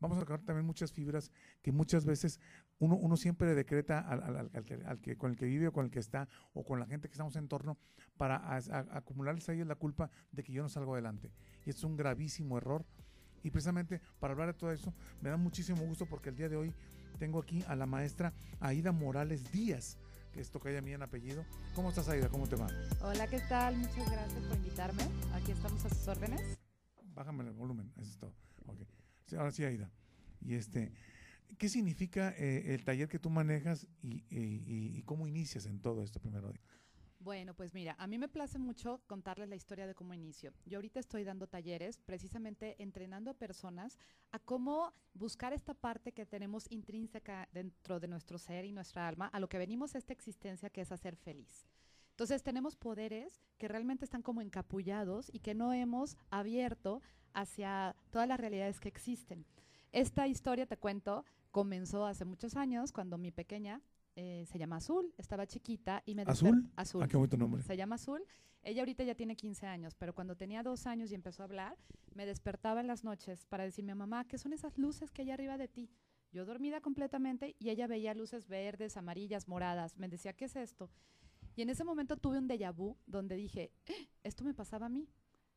vamos a sacar también muchas fibras que muchas veces uno, uno siempre decreta al, al, que, con el que vive o con el que está o con la gente que estamos en torno para acumularles a ellos la culpa de que yo no salgo adelante. Y es un gravísimo error. Y precisamente para hablar de todo eso, me da muchísimo gusto porque el día de hoy tengo aquí a la maestra Aida Morales Díaz que es tocaya mía en apellido. ¿Cómo estás, Aida? ¿Cómo te va? Hola, ¿qué tal? Muchas gracias por invitarme. Aquí estamos a sus órdenes. Bájame el volumen, eso es todo. Okay. Ahora sí, Aida. Y este, ¿qué significa eh, el taller que tú manejas y, y, cómo inicias en todo esto primero? Bueno, pues mira, a mí me place mucho contarles la historia de cómo inicio. Yo ahorita estoy dando talleres, precisamente entrenando a personas a cómo buscar esta parte que tenemos intrínseca dentro de nuestro ser y nuestra alma, a lo que venimos a esta existencia que es hacer feliz. Entonces tenemos poderes que realmente están como encapullados y que no hemos abierto hacia todas las realidades que existen. Esta historia, te cuento, comenzó hace muchos años cuando mi pequeña eh, se llama Azul, estaba chiquita y me ¿Azul? Azul. Ah, qué bonito nombre. Se llama Azul. Ella ahorita ya tiene 15 años, pero cuando tenía dos años y empezó a hablar, me despertaba en las noches para decirme, mamá, ¿qué son esas luces que hay arriba de ti? Yo dormida completamente y ella veía luces verdes, amarillas, moradas. Me decía, ¿qué es esto? Y en ese momento tuve un déjà vu donde dije, eh, esto me pasaba a mí.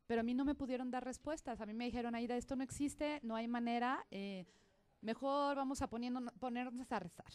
Pero a mí no me pudieron dar respuestas. A mí me dijeron, Aida, esto no existe, no hay manera, eh, mejor vamos a ponernos a rezar.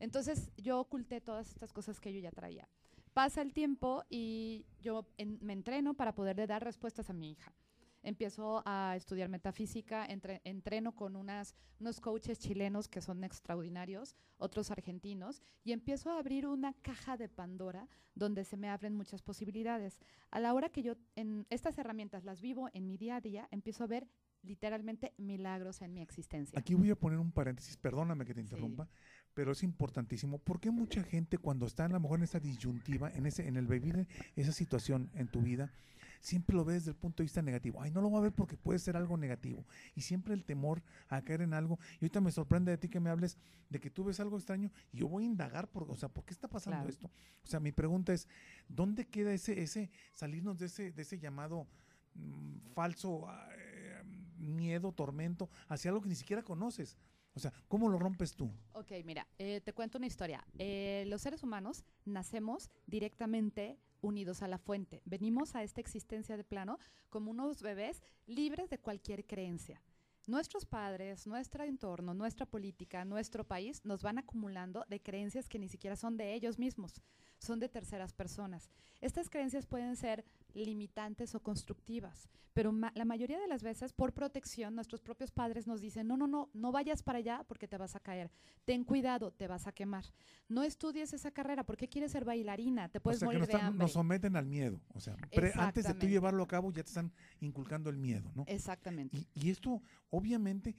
Entonces yo oculté todas estas cosas que yo ya traía. Pasa el tiempo y yo me entreno para poderle dar respuestas a mi hija. Empiezo a estudiar metafísica, entreno con unas, unos coaches chilenos que son extraordinarios, otros argentinos, y empiezo a abrir una caja de Pandora donde se me abren muchas posibilidades. A la hora que yo en estas herramientas las vivo en mi día a día, empiezo a ver literalmente milagros en mi existencia. Aquí voy a poner un paréntesis, perdóname que te interrumpa, pero es importantísimo. porque mucha gente cuando está a lo mejor en esa disyuntiva, en ese, en el vivir esa situación en tu vida, siempre lo ve desde el punto de vista negativo? Ay, no lo va a ver porque puede ser algo negativo. Y siempre el temor a caer en algo. Y ahorita me sorprende de ti que me hables de que tú ves algo extraño y yo voy a indagar por, o sea, ¿por qué está pasando esto? O sea, mi pregunta es, ¿dónde queda ese, ese, salirnos de ese, de ese llamado mm, falso eh, miedo, tormento, hacia algo que ni siquiera conoces? O sea, ¿cómo lo rompes tú? Ok, mira, eh, te cuento una historia. Eh, los seres humanos nacemos directamente unidos a la fuente. Venimos a esta existencia de plano como unos bebés libres de cualquier creencia. Nuestros padres, nuestro entorno, nuestra política, nuestro país nos van acumulando de creencias que ni siquiera son de ellos mismos, son de terceras personas. Estas creencias pueden ser limitantes o constructivas, pero la mayoría de las veces por protección nuestros propios padres nos dicen, no, no, no, no vayas para allá porque te vas a caer, ten cuidado, te vas a quemar, no estudies esa carrera, ¿por qué quieres ser bailarina? Te puedes morir de hambre. Nos someten al miedo, o sea, antes de tú llevarlo a cabo ya te están inculcando el miedo, ¿no? Exactamente. Y, y esto, obviamente,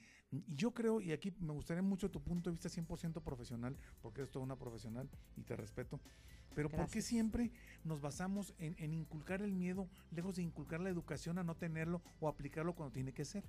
yo creo, y aquí me gustaría mucho tu punto de vista 100% profesional, porque eres toda una profesional y te respeto, pero ¿por qué siempre nos basamos en, inculcar el miedo, lejos de inculcar la educación a no tenerlo o aplicarlo cuando tiene que ser?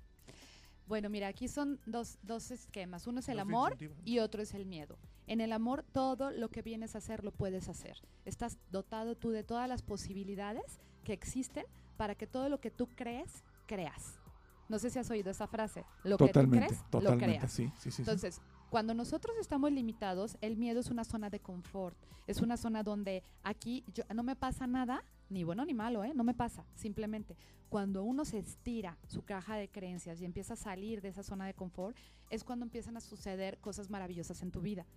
Bueno, mira, aquí son dos, dos esquemas. Uno es el amor y otro es el miedo. En el amor, todo lo que vienes a hacer lo puedes hacer. Estás dotado tú de todas las posibilidades que existen para que todo lo que tú crees, creas. No sé si has oído esa frase. Lo que tú crees, lo creas. Sí, sí, sí, Entonces, cuando nosotros estamos limitados, el miedo es una zona de confort, es una zona donde aquí yo, no me pasa nada, ni bueno ni malo, ¿eh? no me pasa, simplemente cuando uno se estira su caja de creencias y empieza a salir de esa zona de confort, es cuando empiezan a suceder cosas maravillosas en tu vida.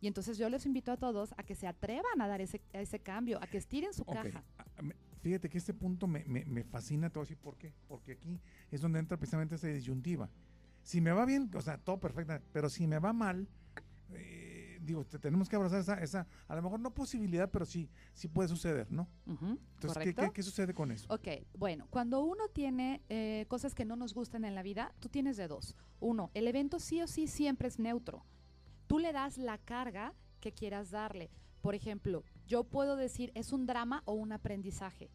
Y entonces yo les invito a todos a que se atrevan a dar ese, ese cambio, a que estiren su caja. Fíjate que este punto me, me, me fascina, todo así, por qué, porque aquí es donde entra precisamente esa disyuntiva. Si me va bien, o sea, todo perfecto, pero si me va mal, eh, digo, tenemos que abrazar esa, esa, a lo mejor no posibilidad, pero sí, sí puede suceder, ¿no? Entonces, ¿qué, sucede con eso? Ok, bueno, cuando uno tiene eh, cosas que no nos gustan en la vida, tú tienes de dos. Uno, el evento sí o sí siempre es neutro. Tú le das la carga que quieras darle. Por ejemplo, yo puedo decir, es un drama o un aprendizaje.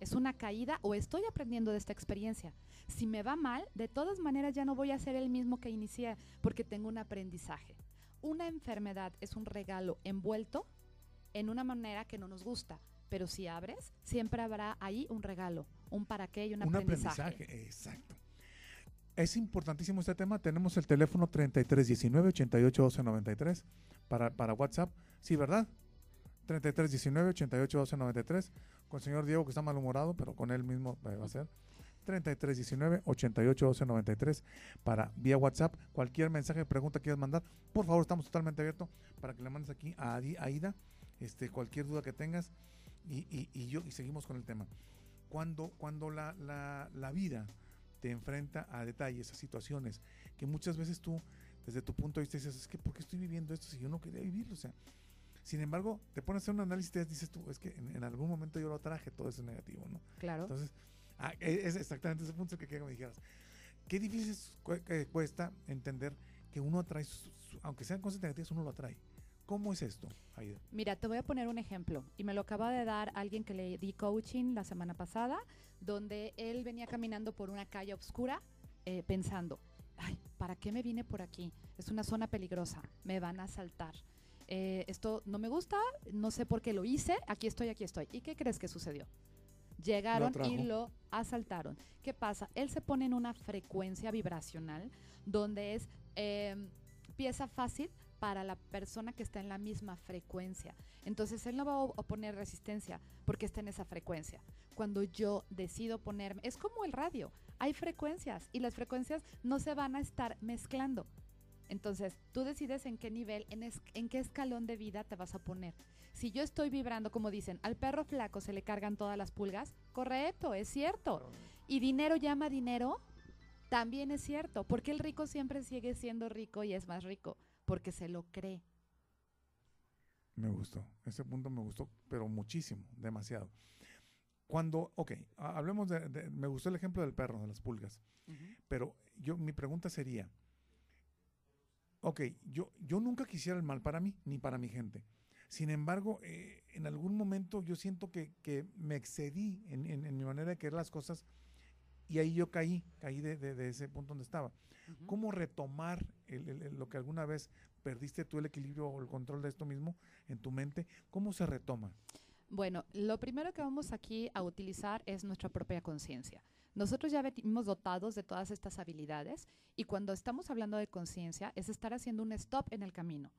¿Es una caída o estoy aprendiendo de esta experiencia? Si me va mal, de todas maneras ya no voy a ser el mismo que inicié porque tengo un aprendizaje. Una enfermedad es un regalo envuelto en una manera que no nos gusta, pero si abres, siempre habrá ahí un regalo, un para qué y un, un aprendizaje. Exacto. Es importantísimo este tema. Tenemos el teléfono 3319 881293 para, para WhatsApp. Sí, ¿verdad? 3319 881293 con el señor Diego que está malhumorado, pero con él mismo va a ser. 3319 881293 para vía WhatsApp. Cualquier mensaje, pregunta que quieras mandar, por favor, estamos totalmente abiertos para que le mandes aquí a Aida este, cualquier duda que tengas y, y, yo y seguimos con el tema. Cuando, cuando la, la, la vida te enfrenta a detalles, a situaciones que muchas veces tú, desde tu punto de vista, dices, es que ¿por qué estoy viviendo esto si yo no quería vivirlo? O sea, sin embargo, te pones a hacer un análisis y dices tú, es que en, algún momento yo lo traje todo eso negativo, ¿no? Claro. Entonces, ah, e, es exactamente ese punto que quiero que me dijeras. Qué difícil cuesta entender que uno atrae, aunque sean cosas negativas, uno lo atrae. ¿Cómo es esto, Aida? Mira, te voy a poner un ejemplo y me lo acaba de dar alguien que le di coaching la semana pasada donde él venía caminando por una calle oscura eh, pensando, ay, ¿para qué me vine por aquí? Es una zona peligrosa, me van a asaltar. Eh, esto no me gusta, no sé por qué lo hice, aquí estoy, aquí estoy. ¿Y qué crees que sucedió? Llegaron y lo asaltaron. ¿Qué pasa? Él se pone en una frecuencia vibracional donde es em, pieza fácil para la persona que está en la misma frecuencia. Entonces él no va a oponer resistencia porque está en esa frecuencia cuando yo decido ponerme, es como el radio, hay frecuencias y las frecuencias no se van a estar mezclando. Entonces, tú decides en qué nivel, en, en, qué escalón de vida te vas a poner. Si yo estoy vibrando, como dicen, al perro flaco se le cargan todas las pulgas, correcto, es cierto. Y dinero llama dinero, también es cierto, porque el rico siempre sigue siendo rico y es más rico, porque se lo cree. Me gustó, ese punto me gustó, pero muchísimo, demasiado. Cuando, ok, hablemos de, me gustó el ejemplo del perro, de las pulgas, pero yo, mi pregunta sería, ok, yo, yo nunca quisiera el mal para mí, ni para mi gente. Sin embargo, eh, en algún momento yo siento que, que me excedí en, en, mi manera de querer las cosas y ahí yo caí, caí de, de, ese punto donde estaba. ¿Cómo retomar lo que alguna vez perdiste tú el equilibrio o el control de esto mismo en tu mente? ¿Cómo se retoma? Bueno, lo primero que vamos aquí a utilizar es nuestra propia conciencia. Nosotros ya venimos dotados de todas estas habilidades y cuando estamos hablando de conciencia es estar haciendo un stop en el camino.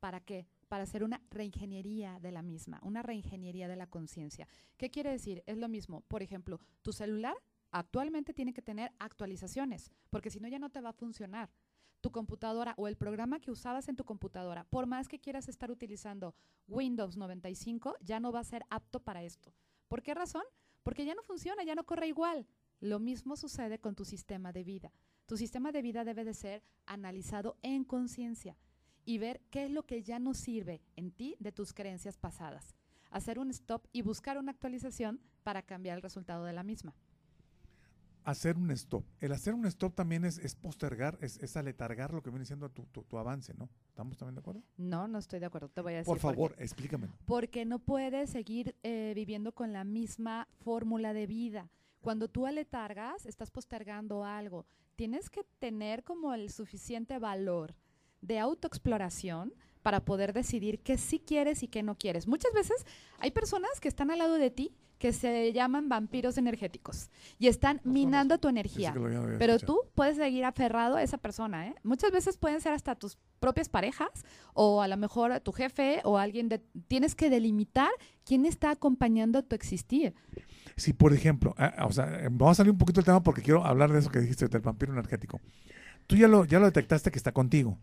¿Para qué? Para hacer una reingeniería de la misma, una reingeniería de la conciencia. ¿Qué quiere decir? Es lo mismo. Por ejemplo, tu celular actualmente tiene que tener actualizaciones, porque si no ya no te va a funcionar tu computadora o el programa que usabas en tu computadora, por más que quieras estar utilizando Windows 95, ya no va a ser apto para esto. ¿Por qué razón? Porque ya no funciona, ya no corre igual. Lo mismo sucede con tu sistema de vida. Tu sistema de vida debe de ser analizado en conciencia y ver qué es lo que ya no sirve en ti de tus creencias pasadas. Hacer un stop y buscar una actualización para cambiar el resultado de la misma hacer un stop. El hacer un stop también es, postergar, es, es, aletargar lo que viene siendo tu, tu, avance, ¿no? ¿Estamos también de acuerdo? No, no estoy de acuerdo. Te voy a decir. Por favor, explícame. Porque no puedes seguir eh, viviendo con la misma fórmula de vida. Cuando tú aletargas, estás postergando algo. Tienes que tener como el suficiente valor de autoexploración para poder decidir qué sí quieres y qué no quieres. Muchas veces hay personas que están al lado de ti que se llaman vampiros energéticos y están minando tu energía. Pero tú puedes seguir aferrado a esa persona. ¿eh? Muchas veces pueden ser hasta tus propias parejas o a lo mejor tu jefe o alguien de... Tienes que delimitar quién está acompañando tu existir. Si, por ejemplo, ah, ah, o sea, vamos a salir un poquito del tema porque quiero hablar de eso que dijiste, del vampiro energético. Tú ya lo, ya lo detectaste que está contigo.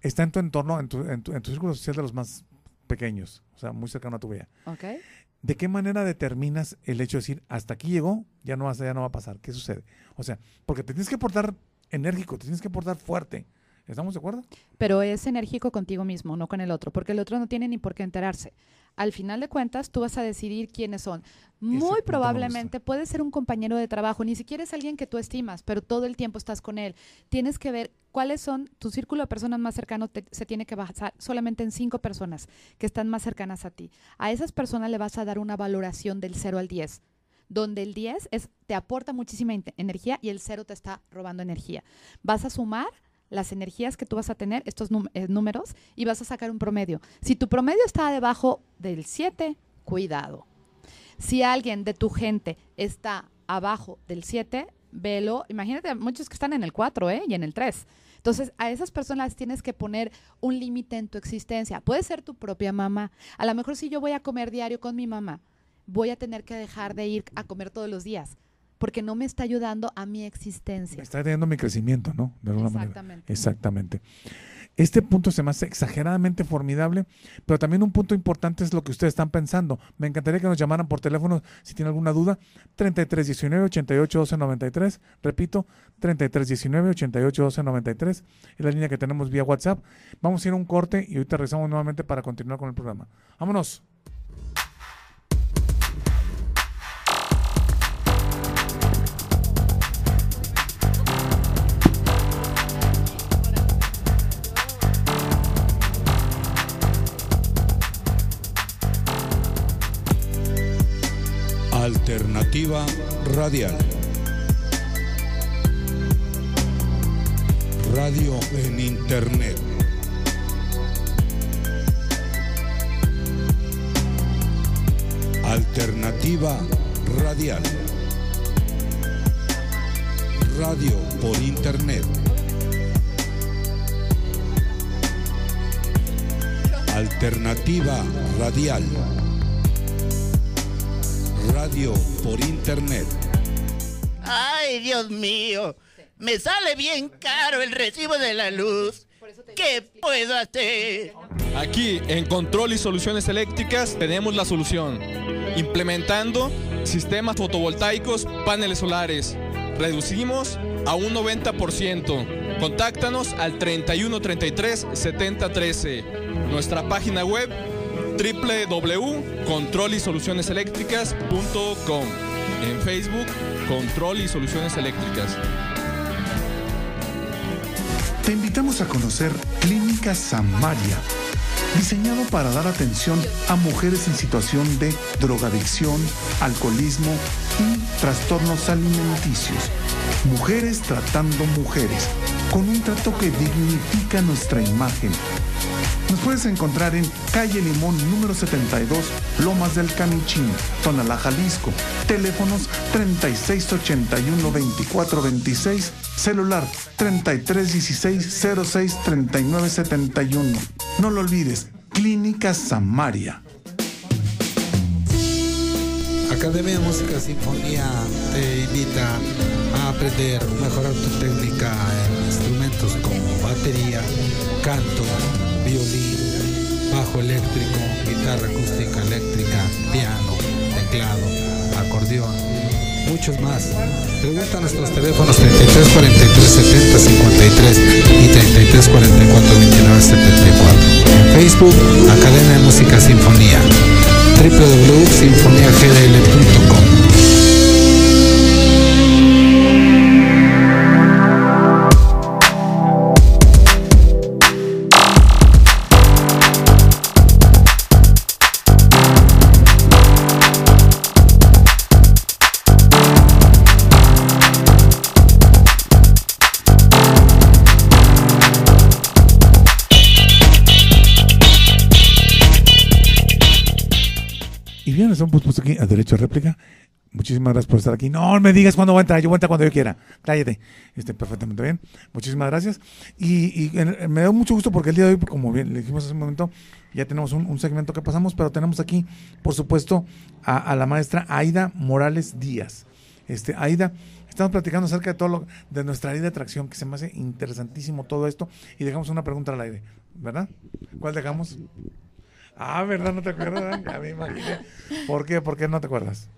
Está en tu entorno, en tu, en tu, en tu círculo social de los más pequeños, o sea, muy cercano a tu vida. Okay. ¿De qué manera determinas el hecho de decir, hasta aquí llegó, ya no, ya no va a pasar? ¿Qué sucede? O sea, porque te tienes que portar enérgico, te tienes que portar fuerte. ¿Estamos de acuerdo? Pero es enérgico contigo mismo, no con el otro, porque el otro no tiene ni por qué enterarse al final de cuentas tú vas a decidir quiénes son. Muy probablemente puede ser un compañero de trabajo, ni siquiera es alguien que tú estimas, pero todo el tiempo estás con él. Tienes que ver cuáles son, tu círculo de personas más cercano se tiene que basar solamente en cinco personas que están más cercanas a ti. A esas personas le vas a dar una valoración del 0 al 10 donde el 10 es, te aporta muchísima energía y el 0 te está robando energía. Vas a sumar las energías que tú vas a tener, estos eh, números, y vas a sacar un promedio. Si tu promedio está debajo del 7, cuidado. Si alguien de tu gente está abajo del 7, velo. Imagínate, muchos que están en el 4, ¿eh? Y en el 3. Entonces, a esas personas tienes que poner un límite en tu existencia. Puede ser tu propia mamá. A lo mejor si yo voy a comer diario con mi mamá, voy a tener que dejar de ir a comer todos los días porque no me está ayudando a mi existencia. Me está teniendo mi crecimiento, ¿no? De alguna Exactamente. manera. Exactamente. Este punto se me hace exageradamente formidable, pero también un punto importante es lo que ustedes están pensando. Me encantaría que nos llamaran por teléfono si tienen alguna duda. 3319 88 12 93. Repito, 3319 88 12 93. Es la línea que tenemos vía WhatsApp. Vamos a ir a un corte y ahorita regresamos nuevamente para continuar con el programa. Vámonos. Alternativa Radial. Radio en Internet. Alternativa Radial. Radio por Internet. Alternativa Radial radio por internet. Ay, Dios mío, me sale bien caro el recibo de la luz. ¿Qué puedo hacer? Aquí en Control y Soluciones Eléctricas tenemos la solución. Implementando sistemas fotovoltaicos, paneles solares. Reducimos a un 90%. Contáctanos al 3133 7013. Nuestra página web www.controlisolucioneseléctricas.com. En Facebook, Control y Soluciones Eléctricas. Te invitamos a conocer Clínica Samaria, diseñado para dar atención a mujeres en situación de drogadicción, alcoholismo y trastornos alimenticios. Mujeres tratando mujeres, con un trato que dignifica nuestra imagen nos puedes encontrar en calle Limón número 72, Lomas del Camichín, Tonalá, Jalisco. Teléfonos 3681-2426, celular 3316-063971. No lo olvides, Clínica Samaria. Academia de Música Sinfonía te invita a aprender, mejorar tu técnica en instrumentos como batería, canto, violín, bajo eléctrico, guitarra acústica eléctrica, piano, teclado, acordeón, muchos más. Pregunta a nuestros teléfonos 33 43 70 53 y 33 44 29 74. En Facebook, Academia de Música Sinfonía, www.sinfoniagdl.com. derecho a réplica. Muchísimas gracias por estar aquí. No me digas cuándo voy a entrar, yo voy a entrar cuando yo quiera. Cállate. Este, perfectamente bien. Muchísimas gracias. Y, me da mucho gusto porque el día de hoy, como bien le dijimos hace un momento, ya tenemos un, segmento que pasamos, pero tenemos aquí, por supuesto, a, la maestra Aida Morales Díaz. Este, Aida, estamos platicando acerca de todo lo, de nuestra ley de atracción, que se me hace interesantísimo todo esto, y dejamos una pregunta al aire, ¿verdad? ¿Cuál dejamos? Ah, ¿verdad? ¿No te acuerdas? Ya me imaginé. ¿Por qué? ¿Por qué no te acuerdas?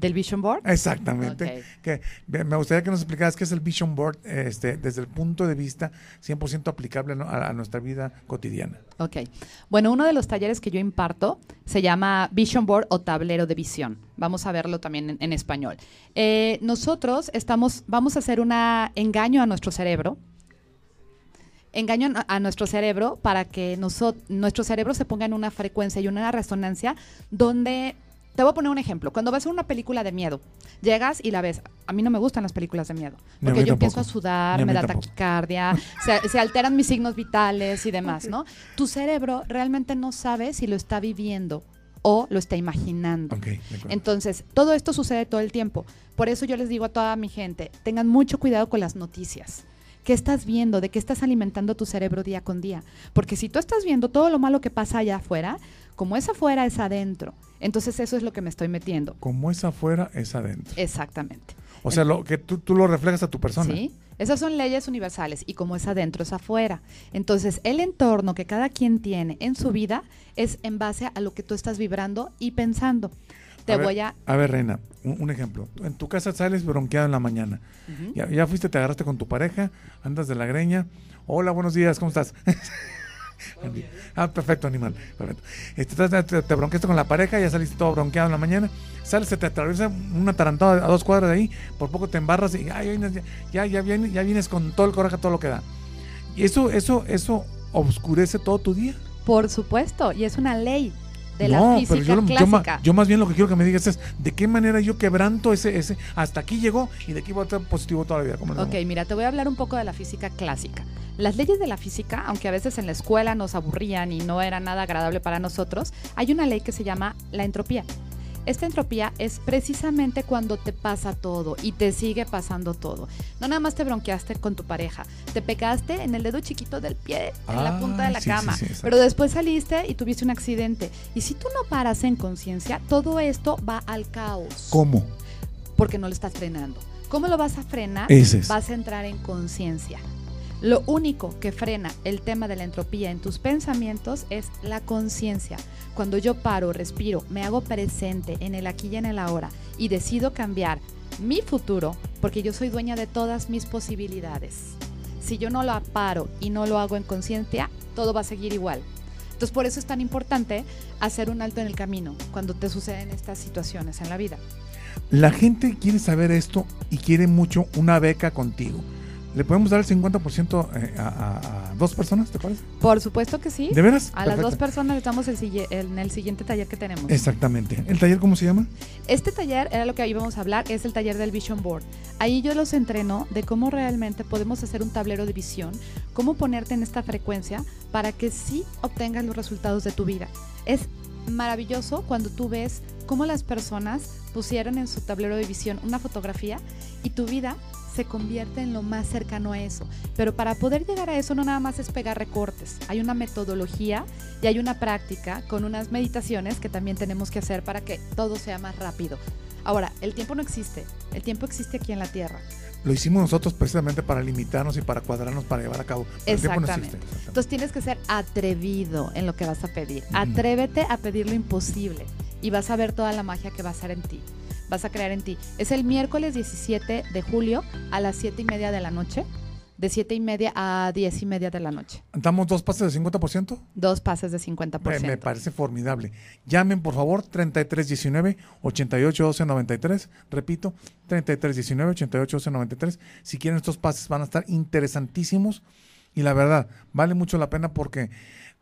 ¿Del Vision Board? Exactamente. Que me gustaría que nos explicaras qué es el Vision Board este, desde el punto de vista 100% aplicable a, nuestra vida cotidiana. Ok. Bueno, uno de los talleres que yo imparto se llama Vision Board o tablero de visión. Vamos a verlo también en, español. Eh, nosotros estamos, vamos a hacer un engaño a nuestro cerebro engaño a nuestro cerebro para que nuestro cerebro se ponga en una frecuencia y una resonancia donde te voy a poner un ejemplo. Cuando vas a una película de miedo, llegas y la ves. A mí no me gustan las películas de miedo. Porque yo empiezo a sudar, me da taquicardia, se, alteran mis signos vitales y demás, ¿no? Tu cerebro realmente no sabe si lo está viviendo o lo está imaginando. Entonces, todo esto sucede todo el tiempo. Por eso yo les digo a toda mi gente, tengan mucho cuidado con las noticias. ¿Qué estás viendo? ¿De qué estás alimentando tu cerebro día con día? Porque si tú estás viendo todo lo malo que pasa allá afuera, como es afuera, es adentro. Entonces eso es lo que me estoy metiendo. Como es afuera, es adentro. Exactamente. O sea, lo que tú, tú lo reflejas a tu persona. ¿Sí? Esas son leyes universales y como es adentro, es afuera. Entonces, el entorno que cada quien tiene en su vida es en base a lo que tú estás vibrando y pensando. Te A ver, voy a... A ver, Reina, un, un ejemplo. En tu casa sales bronqueado en la mañana. Ya, ya fuiste, te agarraste con tu pareja, andas de la greña. Hola, buenos días, ¿cómo estás? ah, perfecto, animal. Perfecto. Este, te, te- te bronqueaste con la pareja, ya saliste todo bronqueado en la mañana. Sales, se te atraviesa una tarantada a dos cuadras de ahí, por poco te embarras y ay, ya, ya, ya, vienes, ya vienes con todo el coraje, todo lo que da. Y eso, eso, eso oscurece todo tu día. Por supuesto, y es una ley de no, la física pero yo, lo- clásica. yo más bien lo que quiero que me digas es de qué manera yo quebranto ese, ese, hasta aquí llegó y de aquí voy a estar positivo toda la vida. ¿Cómo no? Ok, mira, te voy a hablar un poco de la física clásica. Las leyes de la física, aunque a veces en la escuela nos aburrían y no era nada agradable para nosotros, hay una ley que se llama la entropía. Esta entropía es precisamente cuando te pasa todo y te sigue pasando todo. No nada más te bronqueaste con tu pareja, te pegaste en el dedo chiquito del pie, en la punta de la sí, cama, sí, pero después saliste y tuviste un accidente. Y si tú no paras en conciencia, todo esto va al caos ¿Cómo? porque no lo estás frenando. ¿Cómo lo vas a frenar? Es. Vas a entrar en conciencia. Lo único que frena el tema de la entropía en tus pensamientos es la conciencia. Cuando yo paro, respiro, me hago presente en el aquí y en el ahora y decido cambiar mi futuro, porque yo soy dueña de todas mis posibilidades. Si yo no lo paro y no lo hago en conciencia, todo va a seguir igual. Entonces por eso es tan importante hacer un alto en el camino cuando te suceden estas situaciones en la vida. La gente quiere saber esto y quiere mucho una beca contigo. ¿Le podemos dar el 50% eh, a, a- a dos personas, te parece? Por supuesto que sí. ¿De veras? A las dos Perfecto. personas les damos el en el siguiente taller que tenemos. Exactamente. ¿El taller cómo se llama? Este taller era lo que íbamos a hablar, es el taller del Vision Board. Ahí yo los entreno de cómo realmente podemos hacer un tablero de visión, cómo ponerte en esta frecuencia para que sí obtengas los resultados de tu vida. Es maravilloso cuando tú ves cómo las personas pusieron en su tablero de visión una fotografía y tu vida se convierte en lo más cercano a eso. Pero para poder llegar a eso no nada más es pegar recortes. Hay una metodología y hay una práctica con unas meditaciones que también tenemos que hacer para que todo sea más rápido. Ahora, el tiempo no existe. El tiempo existe aquí en la Tierra. Lo hicimos nosotros precisamente para limitarnos y para cuadrarnos para llevar a cabo. Pero el tiempo no Exactamente. existe, exactamente. Entonces tienes que ser atrevido en lo que vas a pedir. Atrévete a pedir lo imposible y vas a ver toda la magia que va a ser en ti. Vas a crear en ti. Es el miércoles 17 de julio a las 7 y media de la noche. De 7 y media a 10 y media de la noche. ¿Damos dos pases de 50%? Dos pases de 50%. Me, me parece formidable. Llamen, por favor, 3319 8812 93. Repito, 3319 8812 93. Si quieren estos pases van a estar interesantísimos y la verdad, vale mucho la pena porque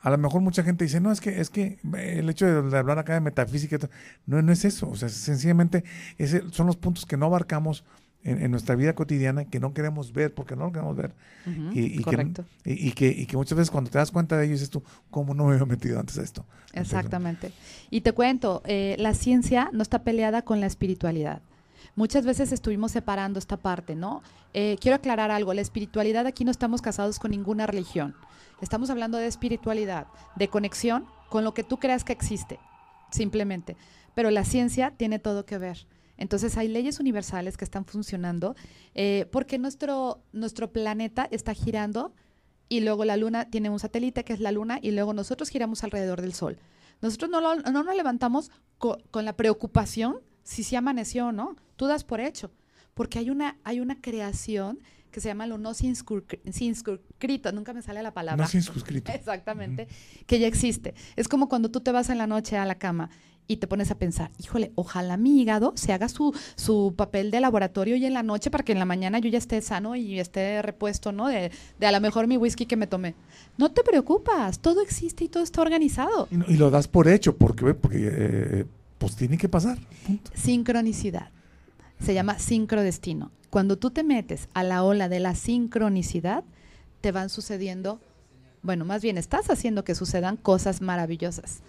a lo mejor mucha gente dice, no, es que es que el hecho de, de hablar acá de metafísica, y todo", no, no es eso. O sea, sencillamente ese son los puntos que no abarcamos en, en nuestra vida cotidiana, que no queremos ver porque no lo queremos ver. Ujú, y, y que, correcto. y, que, y que muchas veces cuando te das cuenta de ello dices tú, ¿cómo no me había metido antes a esto? Entonces, Exactamente. Y te cuento, eh, la ciencia no está peleada con la espiritualidad. Muchas veces estuvimos separando esta parte, ¿no? Eh, quiero aclarar algo, la espiritualidad aquí no estamos casados con ninguna religión. Estamos hablando de espiritualidad, de conexión con lo que tú creas que existe, simplemente. Pero la ciencia tiene todo que ver. Entonces hay leyes universales que están funcionando eh, porque nuestro, nuestro planeta está girando y luego la luna tiene un satélite que es la luna y luego nosotros giramos alrededor del sol. Nosotros no, no nos levantamos co- con la preocupación si se amaneció o no. Tú das por hecho, porque hay una, hay una creación que se llama lo no cinscrito, nunca me sale la palabra. No circunscrito. Exactamente, que ya existe. Es como cuando tú te vas en la noche a la cama y te pones a pensar, híjole, ojalá mi hígado se haga su, su papel de laboratorio y en la noche para que en la mañana yo ya esté sano y esté repuesto, ¿no? De, de a lo mejor mi whisky que me tomé. No te preocupas, todo existe y todo está organizado. Y, lo das por hecho, porque, porque eh, pues tiene que pasar. punto. Sincronicidad. Se llama sincrodestino. Cuando tú te metes a la ola de la sincronicidad, te van sucediendo, bueno, más bien estás haciendo que sucedan cosas maravillosas.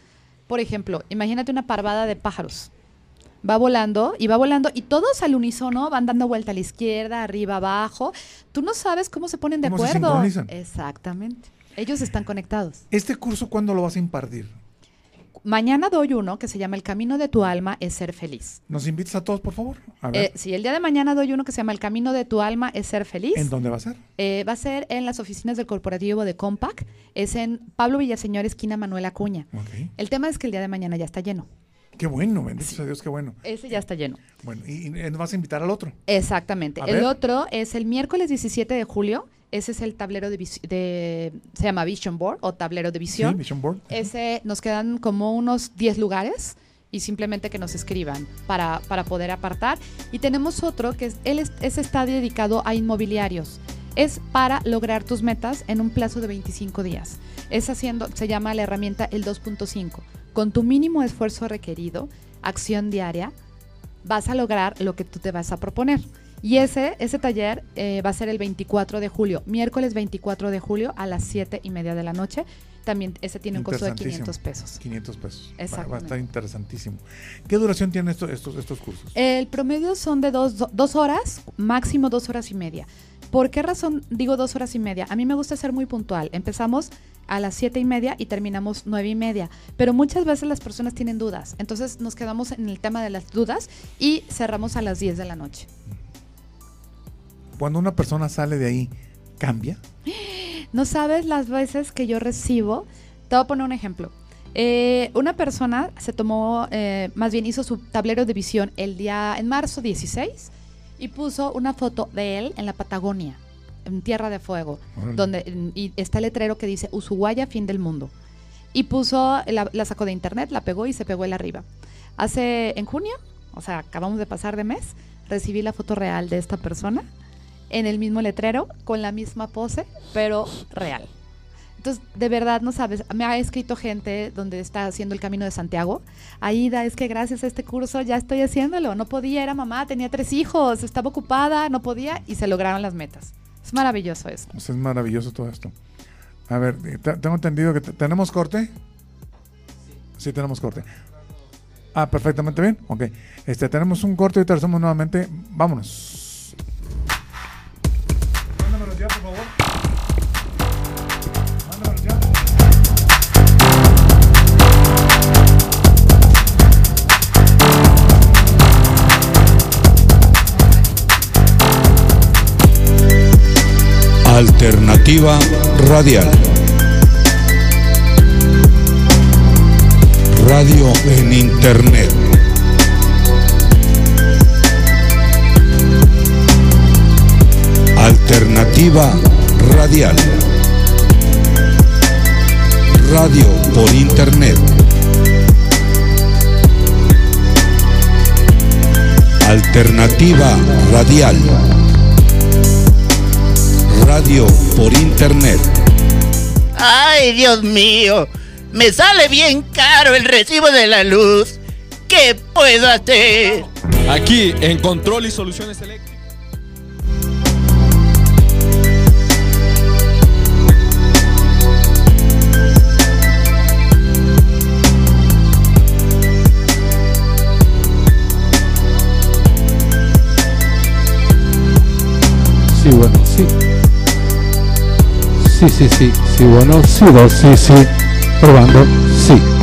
Por ejemplo, imagínate una parvada de pájaros. Va volando y va volando y todos al unísono van dando vuelta a la izquierda, arriba, abajo. Tú no sabes cómo se ponen de ¿Cómo se acuerdo. sincronizan? Exactamente. Ellos están conectados. ¿Este curso cuándo lo vas a impartir? Mañana doy uno que se llama El camino de tu alma es ser feliz. ¿Nos invitas a todos, por favor? A ver, Eh, sí, el día de mañana doy uno que se llama El camino de tu alma es ser feliz. ¿en dónde va a ser? Eh, va a ser en las oficinas del corporativo de Compaq. Es en Pablo Villaseñor, esquina Manuel Acuña. El tema es que el día de mañana ya está lleno. Qué bueno, bendito sea Dios, qué bueno. Ese ya está lleno. Bueno, y, y nos vas a invitar al otro. Exactamente. A el ver. otro es el miércoles 17 de julio. Ese es el tablero de, de- se llama Vision Board o tablero de visión. Sí, Vision Board. Ese nos quedan como unos 10 lugares y simplemente que nos escriban para, para poder apartar. Y tenemos otro que es, él es- ese está dedicado a inmobiliarios. Es para lograr tus metas en un plazo de 25 días. Es haciendo, se llama la herramienta el 2.5. Con tu mínimo esfuerzo requerido, acción diaria, vas a lograr lo que tú te vas a proponer. Y ese, ese taller eh, va a ser el 24 de julio, miércoles 24 de julio a las 7 y media de la noche. También ese tiene un costo de Interesantísimo. 500 pesos. 500 pesos. Va- Va, a estar interesantísimo. ¿Qué duración tienen estos, estos, estos cursos? El promedio son de dos, do- dos horas, máximo dos horas y media. ¿Por qué razón digo dos horas y media? A mí me gusta ser muy puntual. Empezamos a las siete y media y terminamos nueve y media. Pero muchas veces las personas tienen dudas. Entonces nos quedamos en el tema de las dudas y cerramos a las 10 de la noche. Cuando una persona sale de ahí, ¿cambia? No sabes las veces que yo recibo. Te voy a poner un ejemplo. Eh, una persona se tomó, eh, más bien hizo su tablero de visión el día, en marzo 16, y puso una foto de él en la Patagonia, en Tierra de Fuego, Órale. donde y está el letrero que dice Ushuaia, fin del mundo. Y puso, la, la sacó de internet, la pegó y se pegó él arriba. Hace, en junio, o sea, acabamos de pasar de mes, recibí la foto real de esta persona en el mismo letrero, con la misma pose, pero real. Entonces, de verdad, no sabes, me ha escrito gente donde está haciendo el camino de Santiago. Aida, es que gracias a este curso ya estoy haciéndolo. No podía, era mamá, tenía tres hijos, estaba ocupada, no podía y se lograron las metas. Es maravilloso eso. Pues es maravilloso todo esto. A ver, eh, te- tengo entendido que te- tenemos corte. Sí, tenemos corte. Ah, perfectamente bien. Ok. Este, tenemos un corte y regresamos nuevamente. Vámonos. Alternativa Radial. Radio en Internet. Alternativa Radial. Radio por Internet. Alternativa Radial. Radio por Internet. Ay, Dios mío, me sale bien caro el recibo de la luz. ¿Qué puedo hacer? Aquí en Control y Soluciones Eléctricas. Sí, bueno, sí. Sí, sí, sí. Sí, bueno, sí, dos, sí, sí. Probando, sí.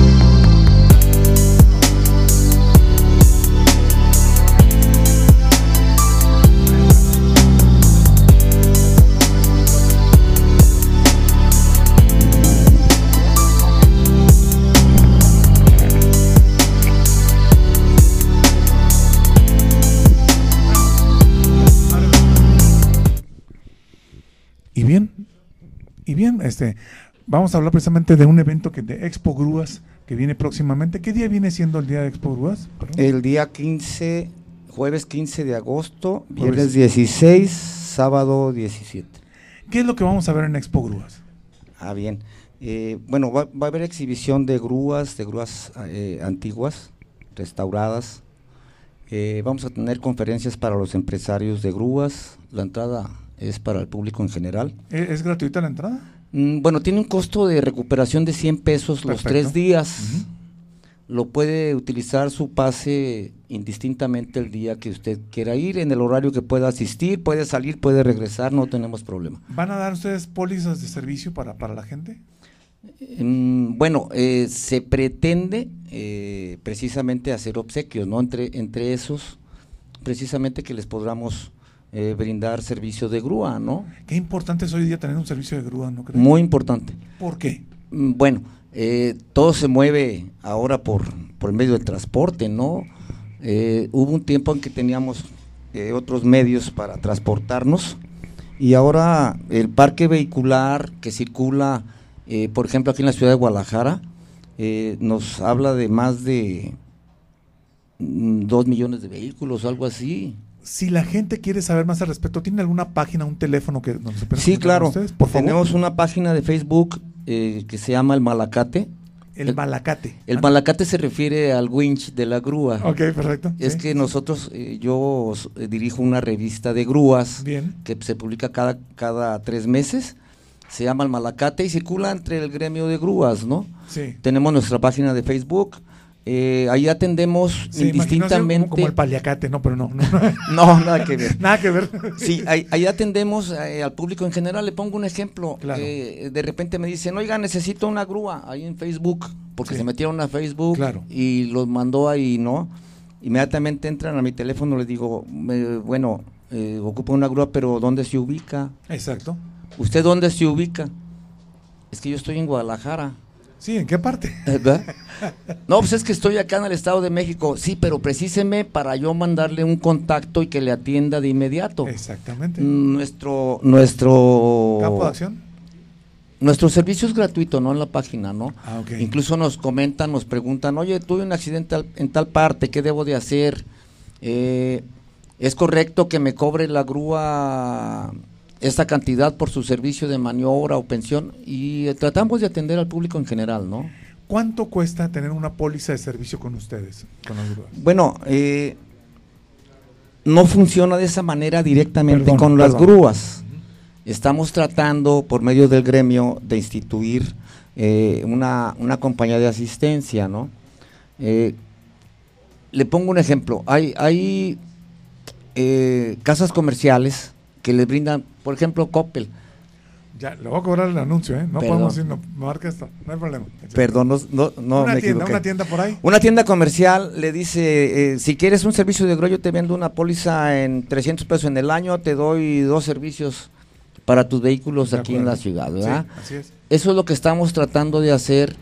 Bien, este, vamos a hablar precisamente de un evento que de Expo Grúas que viene próximamente. ¿Qué día viene siendo el día de Expo Grúas? Perdón. El día 15, jueves 15 de agosto, viernes 16, sábado 17. ¿Qué es lo que vamos a ver en Expo Grúas? Ah, bien. Eh, bueno, va, va a haber exhibición de grúas, de grúas eh, antiguas, restauradas. Eh, vamos a tener conferencias para los empresarios de grúas. La entrada es para el público en general. ¿E- ¿Es gratuita la entrada? Mm, bueno, tiene un costo de recuperación de 100 pesos los tres días. Lo puede utilizar su pase indistintamente el día que usted quiera ir, en el horario que pueda asistir, puede salir, puede regresar, no tenemos problema. ¿Van a dar ustedes pólizas de servicio para, para la gente? Mm, bueno, eh, se pretende eh, precisamente hacer obsequios, ¿no? Entre, entre esos, precisamente que les podamos eh, brindar servicio de grúa, ¿no? Qué importante es hoy día tener un servicio de grúa, ¿no crees? Muy importante. ¿Por qué? Mm, Bueno, eh, todo se mueve ahora por, por el medio del transporte, ¿no? Eh, hubo un tiempo en que teníamos eh, otros medios para transportarnos y ahora el parque vehicular que circula, eh, por ejemplo, aquí en la ciudad de Guadalajara, nos habla de más de mm, dos millones de vehículos, algo así. Si la gente quiere saber más al respecto, ¿tiene alguna página, un teléfono que pueda Sí, claro. ustedes? Por favor. Tenemos una página de Facebook eh, que se llama El Malacate. El Malacate. El Ah, Malacate se refiere al winch de la grúa. Ok, perfecto. Es sí. que nosotros, eh, yo eh, dirijo una revista de grúas Bien. que se publica cada, cada tres meses. Se llama El Malacate y circula entre el gremio de grúas, ¿no? Sí. Tenemos nuestra página de Facebook. Eh, ahí atendemos Sí, indistintamente. Como, como el paliacate, no, pero no. no. No, nada que ver. Nada que ver. Sí, ahí, ahí atendemos eh, al público en general. Le pongo un ejemplo. Claro. Eh, de repente me dicen, oiga, necesito una grúa ahí en Facebook, porque Sí. se metieron a Facebook Claro. y los mandó ahí, ¿no? Inmediatamente entran a mi teléfono, les digo, me- bueno, eh, ocupo una grúa, pero ¿dónde se ubica? Exacto. ¿Usted dónde se ubica? Es que yo estoy en Guadalajara. Sí, ¿en qué parte? ¿verdad? No, pues es que estoy acá en el Estado de México. Sí, pero precíseme para yo mandarle un contacto y que le atienda de inmediato. Exactamente. Nuestro, nuestro, ¿Campo de acción? nuestro servicio es gratuito, ¿no? En la página, ¿no? Ah, ok. Incluso nos comentan, nos preguntan, oye, tuve un accidente en tal parte, ¿qué debo de hacer? Eh, ¿Es correcto que me cobre la grúa esta cantidad por su servicio de maniobra o pensión? Y eh, tratamos de atender al público en general, ¿no? ¿Cuánto cuesta tener una póliza de servicio con ustedes? Con las grúas? Bueno, eh, no funciona de esa manera directamente Perdón, con las grúas. Estamos tratando por medio del gremio de instituir eh, una, una compañía de asistencia, ¿no? Eh, le pongo un ejemplo. Hay, hay eh, casas comerciales que les brindan, por ejemplo, Coppel. Ya, le voy a cobrar el anuncio, ¿eh? No Perdón. podemos ir, no, marca esto, no hay problema. Perdón, no, no, no una me tienda, equivoqué. una tienda por ahí. Una tienda comercial le dice, eh, si quieres un servicio de grúa, yo te vendo una póliza en 300 pesos en el año, te doy dos servicios para tus vehículos De aquí en la ciudad, Sí, ¿verdad? así es. Eso es lo que estamos tratando de hacer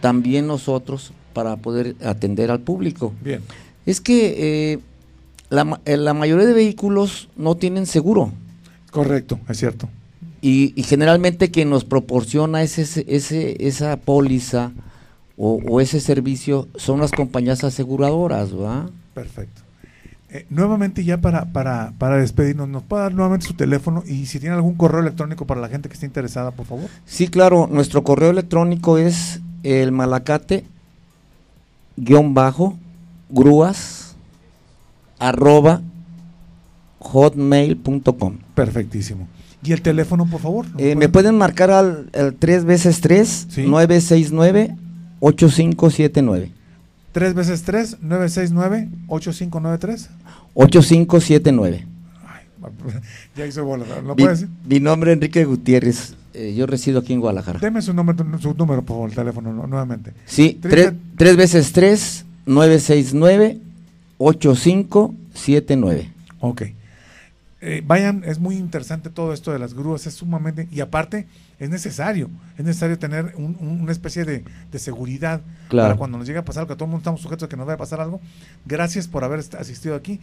también nosotros para poder atender al público. Bien. Es que eh, la, eh, la mayoría de vehículos no tienen seguro Correcto, es cierto. y, y generalmente quien nos proporciona ese, ese- esa póliza o, o ese servicio son las compañías aseguradoras, ¿verdad? Perfecto. Eh, nuevamente ya para, para, para despedirnos, ¿nos puede dar nuevamente su teléfono y si tiene algún correo electrónico para la gente que esté interesada, por favor? Sí, claro, nuestro correo electrónico es el malacate guion bajo grúas arroba hotmail.com. Perfectísimo. ¿Y el teléfono, por favor? ¿Nos Eh, me pueden marcar al, al 3 veces 3 Sí. 969 8579 3 veces 3, 969, 8593. 8579. Ya hizo bola, ¿lo Mi, puede decir? mi nombre es Enrique Gutiérrez. eh, yo resido aquí en Guadalajara. Deme su número, su número, por favor, el teléfono nu- nuevamente. Sí, Tres- 3 veces 3 969 8579. Ok. Eh, vayan, es muy interesante todo esto de las grúas, es sumamente, y aparte es necesario, es necesario tener un- un- una especie de, de seguridad Claro. para cuando nos llegue a pasar algo, que todo el mundo estamos sujetos a que nos vaya a pasar algo. Gracias por haber asistido aquí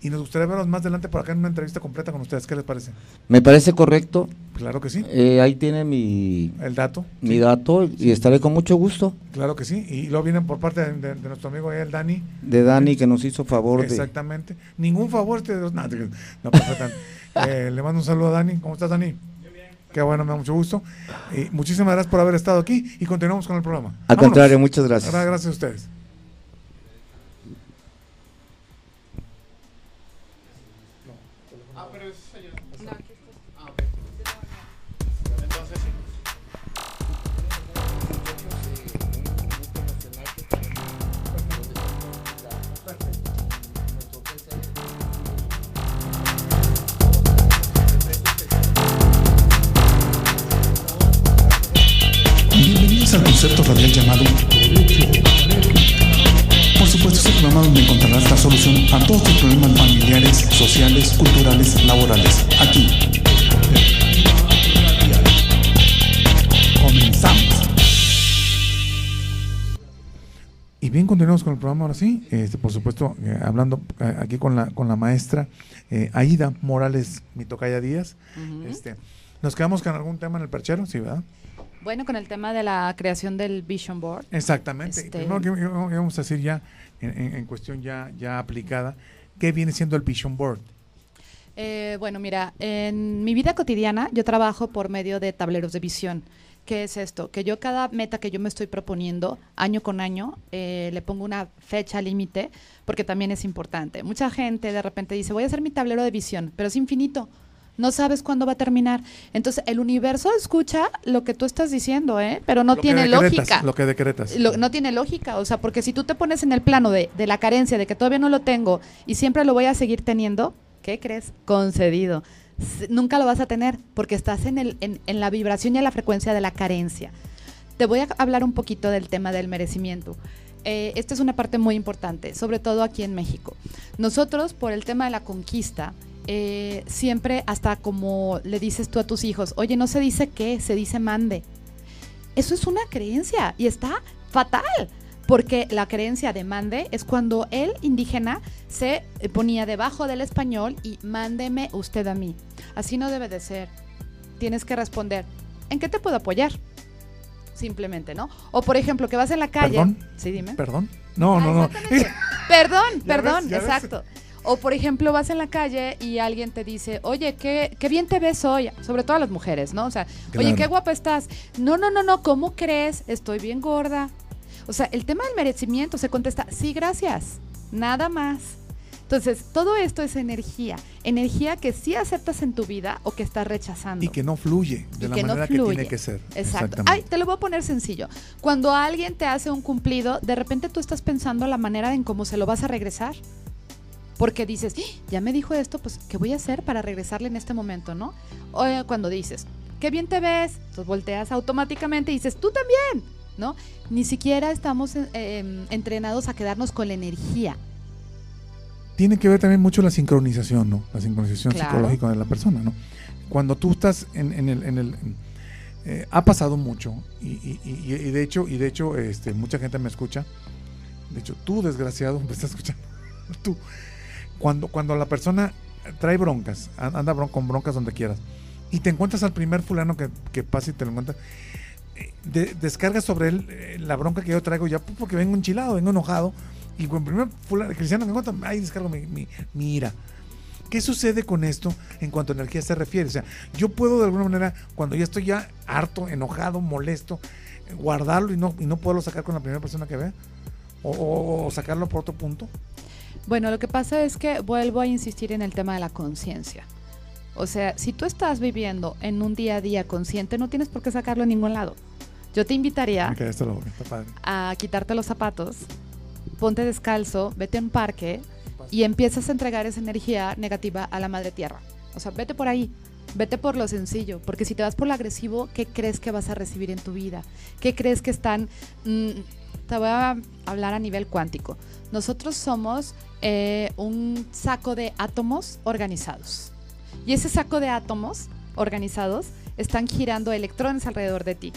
y nos gustaría verlos más adelante por acá en una entrevista completa con ustedes. ¿Qué les parece? Me parece correcto. Claro que sí. Eh, ahí tiene mi, El dato. mi Sí, dato y estaré con mucho gusto Claro que sí. Y luego vienen por parte de, de- de nuestro amigo el Dani. de Dani que nos hizo favor de... Exactamente. Ningún favor te no, no, perfecto. Eh, le mando un saludo a Dani. ¿Cómo estás, Dani? Qué bueno, me da mucho gusto. Y muchísimas gracias por haber estado aquí y continuamos con el programa. Al Vámonos. contrario, muchas gracias. Gracias a ustedes. Concepto radial llamado Por supuesto, es el programa donde encontrarás la solución a todos tus problemas familiares, sociales, culturales, laborales. Aquí. Comenzamos. Y bien, continuamos con el programa ahora sí. Este, por supuesto, eh, hablando eh, aquí con la, con la maestra eh, Aida Morales Mitocaya Díaz. Este, ¿Nos quedamos con algún tema en el perchero? Sí, ¿verdad? Bueno, con el tema de la creación del Vision Board. Exactamente. Este- Primero que vamos a decir ya, en cuestión ya, ya aplicada, ¿qué viene siendo el Vision Board? Eh, bueno, mira, en mi vida cotidiana yo trabajo por medio de tableros de visión. ¿Qué es esto? Que yo cada meta que yo me estoy proponiendo, año con año, eh, le pongo una fecha límite, porque también es importante. Mucha gente de repente dice, voy a hacer mi tablero de visión, pero es infinito. No sabes cuándo va a terminar. Entonces, el universo escucha lo que tú estás diciendo, ¿eh? Pero no Lo que tiene decretas, lógica. Lo que decretas. Lo- no tiene lógica, o sea, porque si tú te pones en el plano de, de la carencia, de que todavía no lo tengo y siempre lo voy a seguir teniendo, ¿qué crees? Concedido. Nunca lo vas a tener porque estás en, el, en, en la vibración y en la frecuencia de la carencia. Te voy a hablar un poquito del tema del merecimiento. Eh, esta es una parte muy importante, sobre todo aquí en México. Nosotros, por el tema de la conquista, eh, siempre hasta como le dices tú a tus hijos, oye, no se dice qué, se dice mande. Eso es una creencia y está fatal, porque la creencia de mande es cuando el indígena se ponía debajo del español y mándeme usted a mí. Así no debe de ser. Tienes que responder, ¿en qué te puedo apoyar? Simplemente, ¿no? O por ejemplo, que vas en la calle. ¿Perdón? Sí, dime. ¿Perdón? No, Ah, no, no. Perdón, perdón, ves. O por ejemplo, vas en la calle y alguien te dice, oye, qué, qué bien te ves hoy, sobre todo a las mujeres, ¿no? O sea, oye, qué guapa estás. No, no, no, no, ¿cómo crees? Estoy bien gorda. O sea, el tema del merecimiento se contesta, sí, gracias, nada más. Entonces, todo esto es energía, energía que sí aceptas en tu vida o que estás rechazando. Y que no fluye de Y la que no manera que fluye. tiene que ser. Exacto. Ay, te lo voy a poner sencillo. Cuando alguien te hace un cumplido, de repente tú estás pensando la manera en cómo se lo vas a regresar. Porque dices, "Ah, ya me dijo esto, pues, ¿qué voy a hacer para regresarle en este momento, no? O eh, cuando dices, qué bien te ves, entonces volteas automáticamente y dices, tú también, ¿no? Ni siquiera estamos eh, em, entrenados a quedarnos con la energía. Tiene que ver también mucho la sincronización, ¿no? La sincronización Claro. psicológica de la persona, ¿no? Cuando tú estás en, en el... En el eh, ha pasado mucho y, y- y- y de hecho, y de hecho este, mucha gente me escucha. De hecho, tú, desgraciado, me estás escuchando. Tú. Cuando, cuando la persona trae broncas, an- anda bron- con broncas donde quieras, y te encuentras al primer fulano que, que pasa y te lo encuentras, eh, de- sobre él eh, la bronca que yo traigo ya, pues, porque vengo enchilado, vengo enojado, y con primer fulano, cristiano que encuentro, ahí descargo mi, mi- mi ira. ¿Qué sucede con esto en cuanto a energía se refiere? O sea, yo puedo de alguna manera, cuando ya estoy ya harto, enojado, molesto, guardarlo y no, y no poderlo sacar con la primera persona que vea, o- o sacarlo por otro punto. Bueno, lo que pasa es que vuelvo a insistir en el tema de la conciencia. O sea, si tú estás viviendo en un día a día consciente, no tienes por qué sacarlo a ningún lado. Yo te invitaría a quitarte los zapatos, ponte descalzo, vete a un parque y empiezas a entregar esa energía negativa a la madre tierra. O sea, vete por ahí, vete por lo sencillo, porque si te vas por lo agresivo, ¿qué crees que vas a recibir en tu vida? ¿Qué crees que están... mm, te voy a hablar a nivel cuántico. Nosotros somos eh, un saco de átomos organizados. Y ese saco de átomos organizados están girando electrones alrededor de ti,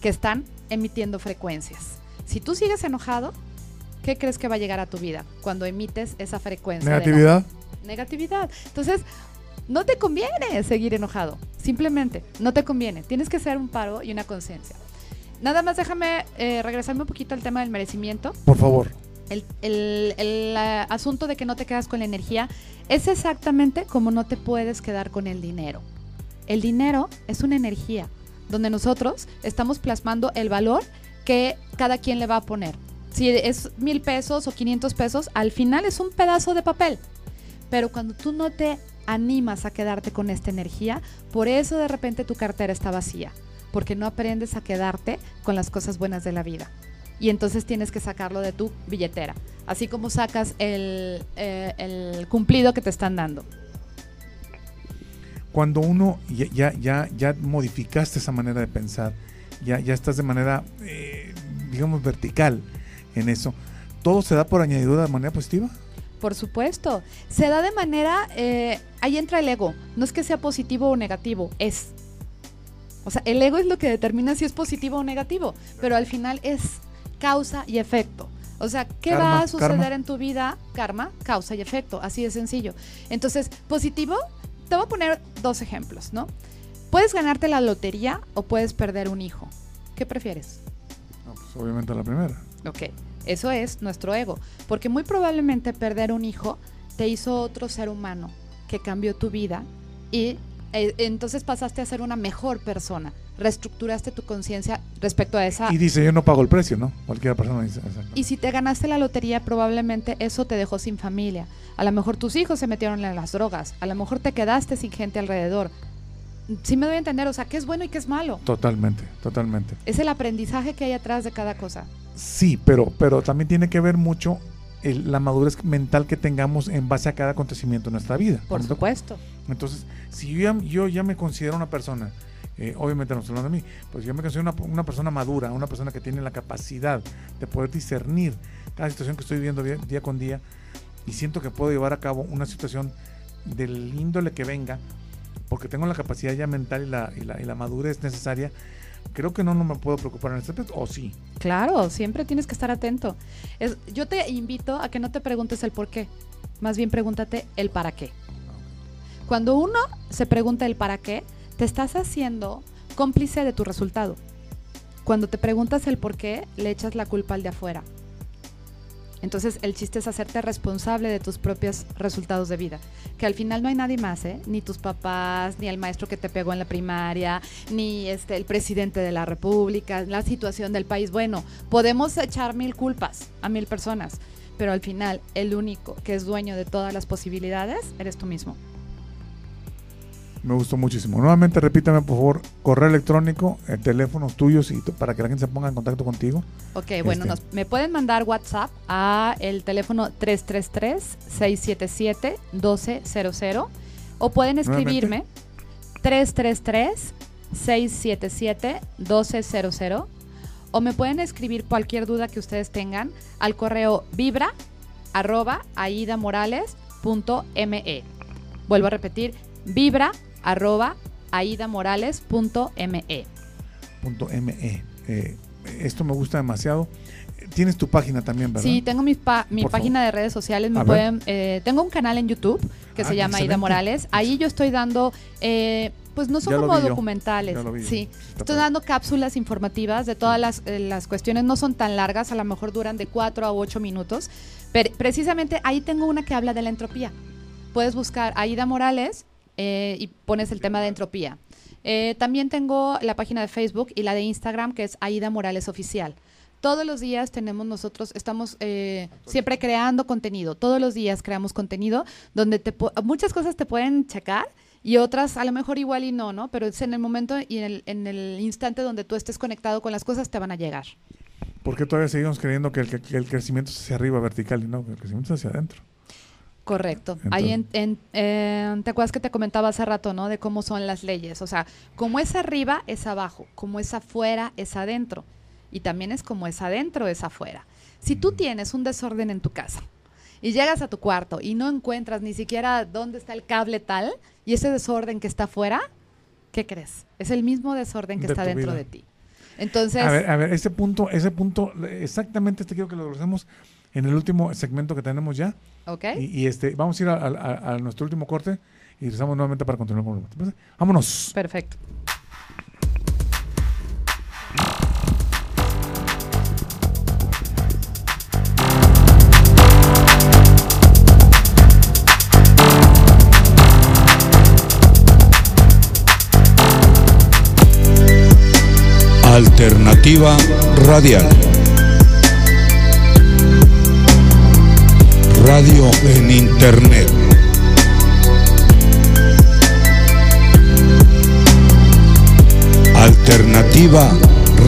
que están emitiendo frecuencias. Si tú sigues enojado, ¿qué crees que va a llegar a tu vida cuando emites esa frecuencia? Negatividad. negatividad. Entonces, no te conviene seguir enojado. Simplemente, no te conviene. Tienes que hacer un paro y una conciencia. Nada más déjame eh, regresarme un poquito al tema del merecimiento. Por favor. El, el- el, asunto de que no te quedas con la energía es exactamente como no te puedes quedar con el dinero. El dinero es una energía donde nosotros estamos plasmando el valor que cada quien le va a poner. Si es mil pesos o 500 pesos, al final es un pedazo de papel. Pero cuando tú no te animas a quedarte con esta energía, por eso de repente tu cartera está vacía, porque no aprendes a quedarte con las cosas buenas de la vida. Y entonces tienes que sacarlo de tu billetera, así como sacas el, eh, el cumplido que te están dando. Cuando uno ya, ya, ya, ya modificaste esa manera de pensar, ya, ya estás de manera eh, digamos, vertical en eso. ¿Todo se da por añadidura de manera positiva? Por supuesto. Se da de manera, eh, ahí entra el ego. No es que sea positivo o negativo, es. O sea, el ego es lo que determina si es positivo o negativo, pero al final es causa y efecto. O sea, ¿qué Karma, va a suceder karma. en tu vida? Karma, causa y efecto, así de sencillo. Entonces, positivo, te voy a poner dos ejemplos, ¿no? Puedes ganarte la lotería o puedes perder un hijo. ¿Qué prefieres? No, pues obviamente la primera. Ok, eso es nuestro ego, porque muy probablemente perder un hijo te hizo otro ser humano que cambió tu vida y eh, entonces pasaste a ser una mejor persona, reestructuraste tu conciencia respecto a esa... Y dice, yo no pago el precio, ¿no? Cualquier persona dice. Y si te ganaste la lotería, probablemente eso te dejó sin familia. A lo mejor tus hijos se metieron en las drogas. A lo mejor te quedaste sin gente alrededor. Sí me doy a entender, o sea, qué es bueno y qué es malo. Totalmente, totalmente. Es el aprendizaje que hay atrás de cada cosa. Sí, pero, pero también tiene que ver mucho el- la madurez mental que tengamos en base a cada acontecimiento en nuestra vida. Por supuesto. Entonces, si yo ya, yo ya me considero una persona, eh, obviamente no estoy hablando de mí, pues yo me considero una, una persona madura, una persona que tiene la capacidad de poder discernir cada situación que estoy viviendo día, con día y siento que puedo llevar a cabo una situación del índole que venga, porque tengo la capacidad ya mental y la, y la, y la madurez necesaria, creo que no, no me puedo preocupar en este aspecto, o sí. Claro, siempre tienes que estar atento. Yo te invito a que no te preguntes el por qué, más bien pregúntate el para qué. Cuando uno se pregunta el para qué, te estás haciendo cómplice de tu resultado. Cuando te preguntas el por qué, le echas la culpa al de afuera. Entonces el chiste es hacerte responsable de tus propios resultados de vida. Que al final no hay nadie más, ¿eh? Ni tus papás, ni el maestro que te pegó en la primaria, ni este, el presidente de la república, la situación del país. Bueno, podemos echar mil culpas a mil personas, pero al final el único que es dueño de todas las posibilidades eres tú mismo. Me gustó muchísimo. Nuevamente repítame, por favor, correo electrónico, eh, teléfonos tuyos y para que la gente se ponga en contacto contigo. Ok, bueno, Este. nos, me pueden mandar WhatsApp a el teléfono 333-677-1200 o pueden escribirme 333-677-1200 o me pueden escribir cualquier duda que ustedes tengan al correo vibra arroba aidamorales.me. Vuelvo a repetir, vibra arroba aidamorales.me. Punto ME. Eh, esto me gusta demasiado. Tienes tu página también, ¿verdad? Sí, tengo mi, pa- mi página de redes sociales. Me pueden, eh, tengo un canal en YouTube que Ah, se llama Aida. Morales. Ahí yo estoy dando, eh, pues no son Ya como documentales. Sí, estoy dando cápsulas informativas de todas las, eh, las cuestiones. No son tan largas, a lo mejor duran de 4 a 8 minutos. Pero precisamente ahí tengo una que habla de la entropía. Puedes buscar Aida Morales eh, y pones el tema de entropía. Eh, también tengo la página de Facebook y la de Instagram que es Aida Morales Oficial. Todos los días tenemos nosotros, estamos eh, siempre creando contenido. Todos los días creamos contenido donde te muchas cosas te pueden checar y otras a lo mejor igual y no, ¿no? Pero es en el momento y en el, en el instante donde tú estés conectado con las cosas te van a llegar. ¿Por qué todavía seguimos creyendo que el, que el crecimiento es hacia arriba, vertical, y no, que el crecimiento es hacia adentro? Correcto. Ahí en, en- eh, te acuerdas que te comentaba hace rato, ¿no? De cómo son las leyes. O sea, como es arriba, es abajo. Como es afuera, es adentro. Y también es como es adentro, es afuera. Si tú tienes un desorden en tu casa y llegas a tu cuarto y no encuentras ni siquiera dónde está el cable tal y ese desorden que está afuera, ¿qué crees? Es el mismo desorden que De está dentro vida. de ti. Entonces, A ver, a ver, ese punto, ese punto, exactamente este quiero que lo hacemos en el último segmento que tenemos ya. ¿ok? Y, y, este, vamos a ir a, a- a nuestro último corte y regresamos nuevamente para continuar con el. Vámonos. Perfecto. Alternativa Radial. Radio en Internet. Alternativa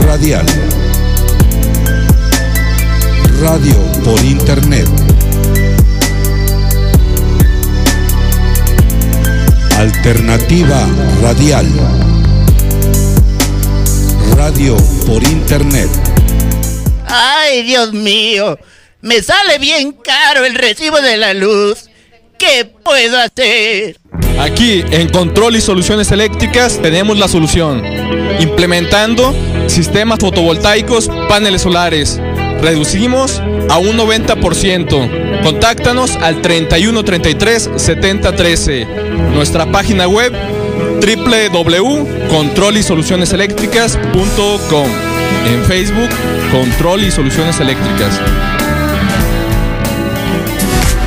Radial. Radio por Internet. Alternativa Radial. Radio por Internet. Ay, Dios mío, me sale bien caro el recibo de la luz. ¿Qué puedo hacer? Aquí en Control y Soluciones Eléctricas tenemos la solución. Implementando sistemas fotovoltaicos, paneles solares. Reducimos a un 90%. Contáctanos al 3133 7013. Nuestra página web www.controlisolucioneseléctricas.com. En Facebook, Control y Soluciones Eléctricas.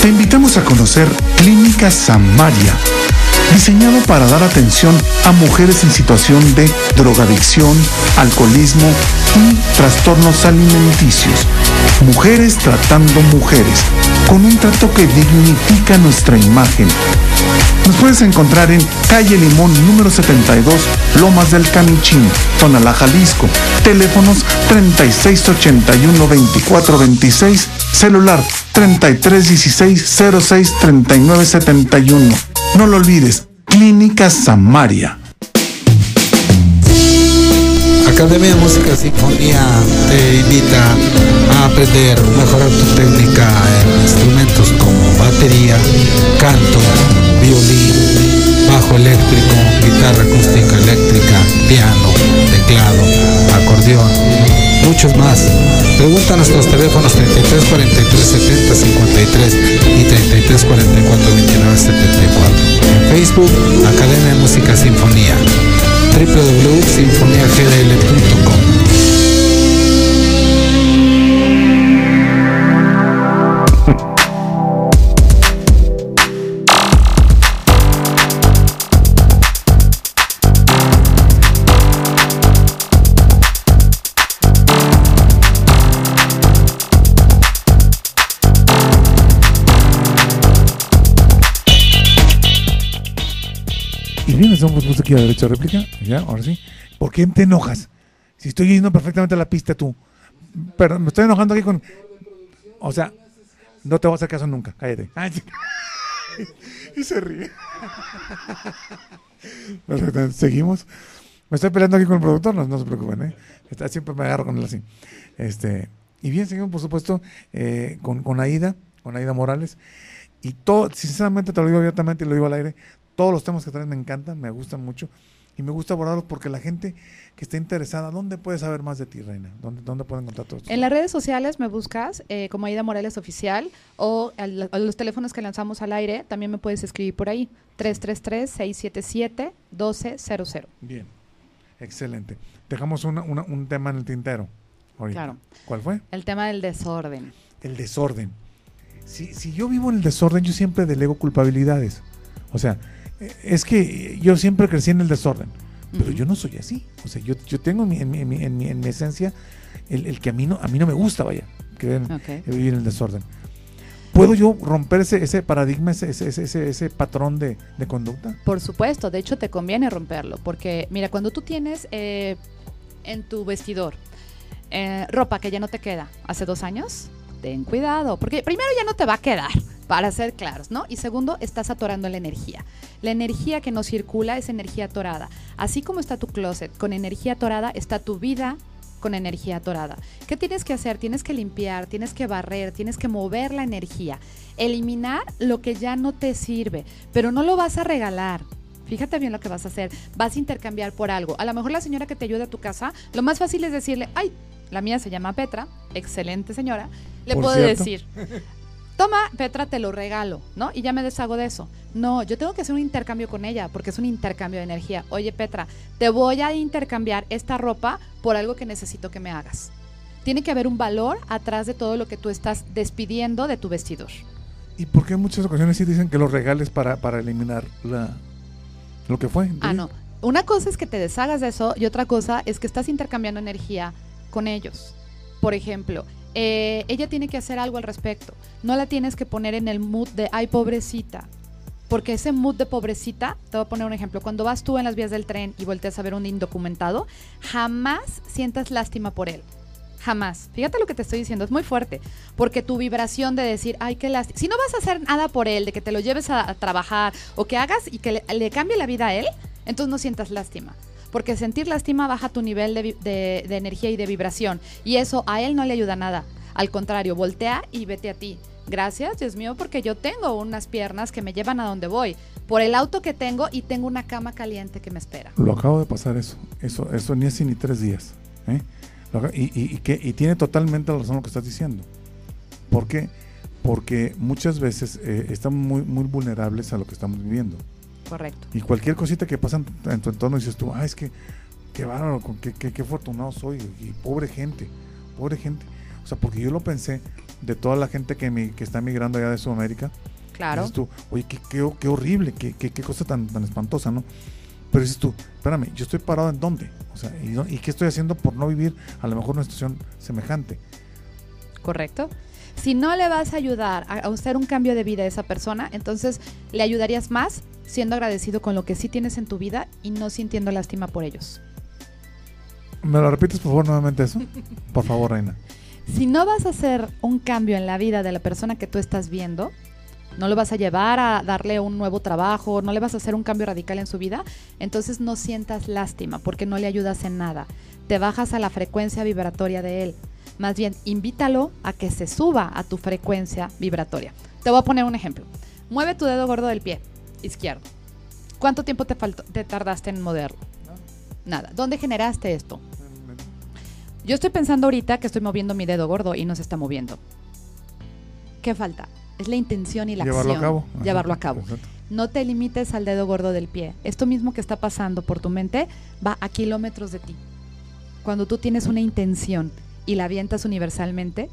Invitamos a conocer Clínica Samaria, diseñado para dar atención a mujeres en situación de drogadicción, alcoholismo y trastornos alimenticios. Mujeres tratando mujeres, con un trato que dignifica nuestra imagen. Nos puedes encontrar en calle Limón número 72, Lomas del Camichín, Tonalá, Jalisco. Teléfonos 3681-2426, celular 3316-063971. No lo olvides, Clínica Samaria. Academia de Música Sinfonía te invita a aprender, mejorar tu técnica en instrumentos como batería, canto, violín, bajo eléctrico, guitarra acústica eléctrica, piano, teclado, acordeón, muchos más. Pregunta a nuestros teléfonos 33 43 70 53 y 33 44 29 74. En Facebook, Academia de Música Sinfonía www.sinfoniagdl.com Estamos puesto aquí a la derecha réplica. Ya, ahora sí. ¿Por qué te enojas? Si estoy yendo perfectamente a la pista tú. Pero me estoy enojando aquí con. O sea, no te voy a hacer caso nunca. Cállate. Ay, y se ríe. Seguimos. Me estoy peleando aquí con el productor, no, no se preocupen, ¿eh? Está, siempre me agarro con él así. Este, y bien, seguimos, por supuesto, eh, con, con Aida, con Aida Morales. Y todo, sinceramente te lo digo abiertamente y lo digo al aire, todos los temas que traen me encantan, me gustan mucho. Y me gusta abordarlos porque la gente que esté interesada, ¿dónde puede saber más de ti, Reina? ¿Dónde, dónde pueden encontrar todo esto? En las redes sociales me buscas eh, como Aida Morales Oficial o al- a los teléfonos que lanzamos al aire, también me puedes escribir por ahí, 333-677-1200. Bien, excelente. Dejamos una- una- un tema en el tintero. ahorita. Claro. ¿Cuál fue? El tema del desorden. El desorden. Si, si yo vivo en el desorden, yo siempre delego culpabilidades. O sea, es que yo siempre crecí en el desorden, pero yo no soy así. O sea, yo, yo tengo en mi, en mi- en mi- en mi- en mi esencia el, el que a mí, no, a mí no me gusta, vaya, que Ok. vivir en el desorden. ¿Puedo yo romper ese, ese paradigma, ese, ese, ese, ese- ese patrón de, de conducta? Por supuesto, de hecho te conviene romperlo, porque mira, cuando tú tienes eh, en tu vestidor eh, ropa que ya no te queda hace dos años, ten cuidado, porque primero ya no te va a quedar, para ser claros, ¿no? Y segundo, estás atorando la energía. La energía que no circula es energía atorada. Así como está tu closet con energía atorada, está tu vida con energía atorada. ¿Qué tienes que hacer? Tienes que limpiar, tienes que barrer, tienes que mover la energía, eliminar lo que ya no te sirve, pero no lo vas a regalar. Fíjate bien lo que vas a hacer. Vas a intercambiar por algo. A lo mejor la señora que te ayuda a tu casa, lo más fácil es decirle, ay, la mía se llama Petra, excelente señora. Le Por puedo cierto. decir, toma, Petra, te lo regalo, ¿no? Y ya me deshago de eso. No, yo tengo que hacer un intercambio con ella porque es un intercambio de energía. Oye, Petra, te voy a intercambiar esta ropa por algo que necesito que me hagas. Tiene que haber un valor atrás de todo lo que tú estás despidiendo de tu vestidor. ¿Y por qué en muchas ocasiones sí dicen que los regales para, para eliminar la, lo que fue? Ah, no. Una cosa es que te deshagas de eso y otra cosa es que estás intercambiando energía con ellos. Por ejemplo, eh, ella tiene que hacer algo al respecto. No la tienes que poner en el mood de, ay, pobrecita. Porque ese mood de pobrecita, te voy a poner un ejemplo, cuando vas tú en las vías del tren y volteas a ver un indocumentado, jamás sientas lástima por él. Jamás. Fíjate lo que te estoy diciendo, es muy fuerte. Porque tu vibración de decir, ay, qué lástima. Si no vas a hacer nada por él, de que te lo lleves a, trabajar o que hagas y que le cambie la vida a él, entonces no sientas lástima. Porque sentir lástima baja tu nivel de, de- de energía y de vibración, y eso a él no le ayuda nada. Al contrario, voltea y vete a ti. Gracias, Dios mío, porque yo tengo unas piernas que me llevan a donde voy, por el auto que tengo y tengo una cama caliente que me espera. Lo acabo de pasar eso. Eso, eso ni hace ni tres días. ¿eh? Y- y que, y tiene totalmente razón lo que estás diciendo. ¿Por qué? Porque muchas veces eh, estamos muy, muy vulnerables a lo que estamos viviendo. Correcto. Y cualquier cosita que pasa en tu, en tu entorno dices tú, ah, es que qué bárbaro, con qué, qué, qué afortunado soy. Y pobre gente, pobre gente. O sea, porque yo lo pensé de toda la gente que, mi- que está migrando allá de Sudamérica. Claro. Dices tú, oye, qué, qué, qué horrible, qué, qué, qué cosa tan, tan espantosa, ¿no? Pero dices tú, espérame, ¿yo estoy parado en dónde? O sea, ¿y, ¿y qué estoy haciendo por no vivir a lo mejor una situación semejante? Correcto. Si no le vas a ayudar a hacer un cambio de vida a esa persona, entonces le ayudarías más siendo agradecido con lo que sí tienes en tu vida y no sintiendo lástima por ellos. ¿Me lo repites por favor nuevamente eso? Por favor, Reina. Si no vas a hacer un cambio en la vida de la persona que tú estás viendo, no lo vas a llevar a darle un nuevo trabajo, no le vas a hacer un cambio radical en su vida, entonces no sientas lástima porque no le ayudas en nada. Te bajas a la frecuencia vibratoria de él. Más bien, invítalo a que se suba a tu frecuencia vibratoria. Te voy a poner un ejemplo. Mueve tu dedo gordo del pie izquierdo. ¿Cuánto tiempo te, faltó, te tardaste en moverlo? Nada. ¿Dónde generaste esto? Yo estoy pensando ahorita que estoy moviendo mi dedo gordo y no se está moviendo. ¿Qué falta? Es la intención y la Llevarlo a acción. cabo. Ajá, Llevarlo a cabo. exacto. No te limites al dedo gordo del pie. Esto mismo que está pasando por tu mente va a kilómetros de ti. Cuando tú tienes una intención y la avientas universalmente,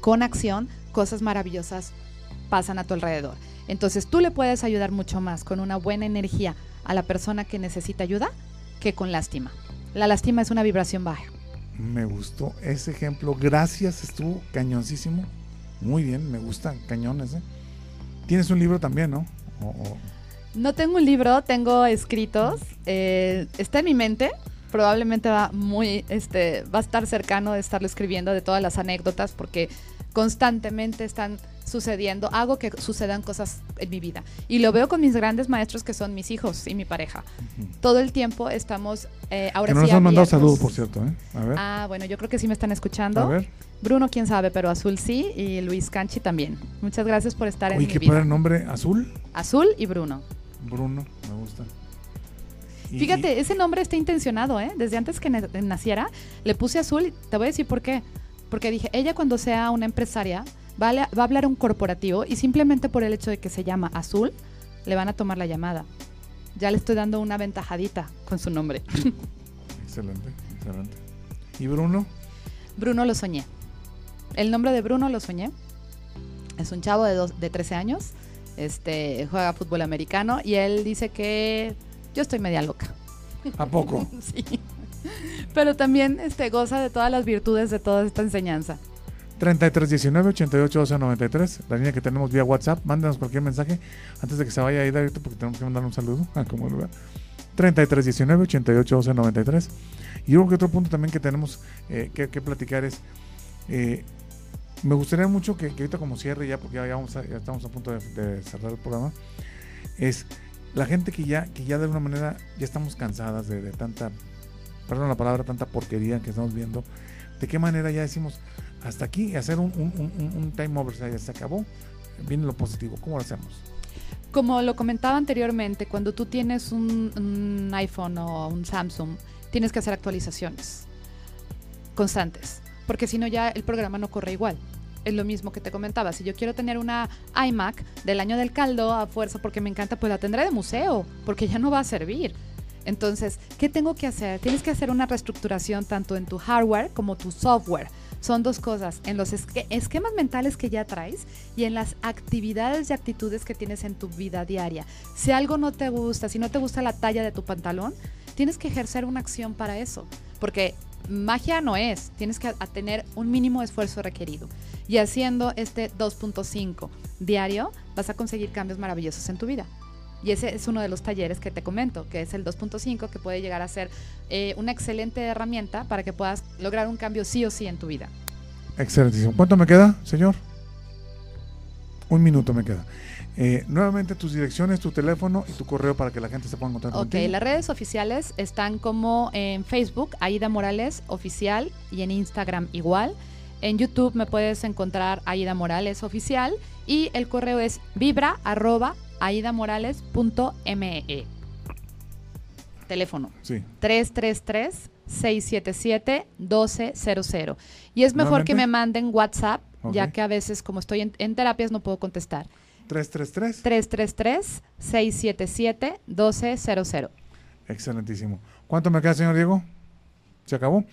con acción, cosas maravillosas pasan a tu alrededor. Entonces tú le puedes ayudar mucho más con una buena energía a la persona que necesita ayuda que con lástima. La lástima es una vibración baja. Me gustó ese ejemplo. Gracias, estuvo cañoncísimo. Muy bien, me gusta cañón ese. Tienes un libro también, ¿no? O- o- No tengo un libro, tengo escritos. eh, está en mi mente. Probablemente va muy, este, va a estar cercano de estarlo escribiendo de todas las anécdotas porque constantemente están sucediendo. Hago que sucedan cosas en mi vida y lo veo con mis grandes maestros que son mis hijos y mi pareja. Todo el tiempo estamos eh, ahora que no sí nos han mandado saludos, por cierto, ¿eh? A ver. Ah, bueno, yo creo que sí me están escuchando. a ver. Bruno, quién sabe, pero Azul sí y Luis Canchi también. Muchas gracias por estar en mi qué vida. padre nombre. Azul. Azul y Bruno. Bruno, me gusta. Y- Fíjate, ese nombre está intencionado, ¿eh? Desde antes que na- naciera, le puse azul y te voy a decir por qué. Porque dije, ella cuando sea una empresaria va a, le- va a hablar a un corporativo y simplemente por el hecho de que se llama azul, le van a tomar la llamada. Ya le estoy dando una ventajadita con su nombre. Excelente, excelente. ¿Y Bruno? Bruno lo soñé. El nombre de Bruno lo soñé. Es un chavo de, dos, de 13 años. Este, juega fútbol americano y él dice que yo estoy media loca. ¿A poco? Sí. Pero también este, goza de todas las virtudes de toda esta enseñanza. 3319 88 12 93, la línea que tenemos vía WhatsApp. Mándanos cualquier mensaje antes de que se vaya ahí ahorita porque tenemos que mandar un saludo. Ah, como lugar. 3319 88 12 93. Y yo creo que otro punto también que tenemos eh, que, que platicar es. eh, me gustaría mucho que, que ahorita como cierre ya, porque ya, ya vamos a- ya estamos a punto de, de cerrar el programa, es la gente que ya, que ya de alguna manera ya estamos cansadas de, tanta, perdón la palabra, tanta porquería que estamos viendo, de qué manera ya decimos, hasta aquí, hacer un, un, un- time over, ya se acabó, viene lo positivo, ¿cómo lo hacemos? Como lo comentaba anteriormente, cuando tú tienes un, un iPhone o un Samsung, tienes que hacer actualizaciones constantes, porque si no ya el programa no corre igual. Es lo mismo que te comentaba, si yo quiero tener una iMac del año del caldo a fuerza porque me encanta, pues la tendré de museo, porque ya no va a servir. Entonces, ¿qué tengo que hacer? Tienes que hacer una reestructuración tanto en tu hardware como tu software. Son dos cosas, en los esque- esquemas mentales que ya traes y en las actividades y actitudes que tienes en tu vida diaria. Si algo no te gusta, si no te gusta la talla de tu pantalón, tienes que ejercer una acción para eso, porque magia no es, tienes que tener un mínimo esfuerzo requerido. Y haciendo este 2.5 diario, vas a conseguir cambios maravillosos en tu vida. Y ese es uno de los talleres que te comento, que es el 2.5, que puede llegar a ser eh, una excelente herramienta para que puedas lograr un cambio sí o sí en tu vida. Excelentísimo. ¿Cuánto me queda, señor? Un minuto me queda. Eh, nuevamente tus direcciones, tu teléfono y tu correo para que la gente se pueda encontrar Ok, contigo. las redes oficiales están como en Facebook, Aida Morales Oficial, y en Instagram igual. En YouTube me puedes encontrar Aida Morales Oficial y el correo es vibra arroba aidamorales.me. Teléfono Sí. 333-677-1200. Y es mejor que me manden WhatsApp, ya que a veces como estoy en, en terapias no puedo contestar. 333. 333-677-1200. Excelentísimo. ¿Cuánto me queda, señor Diego? ¿Se acabó?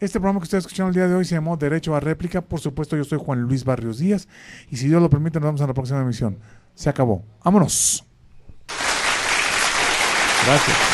Este programa que ustedes escucharon el día de hoy se llamó Derecho a Réplica. Por supuesto, yo soy Juan Luis Barrios Díaz. Y si Dios lo permite, nos vemos en la próxima emisión. Se acabó. Vámonos. Gracias.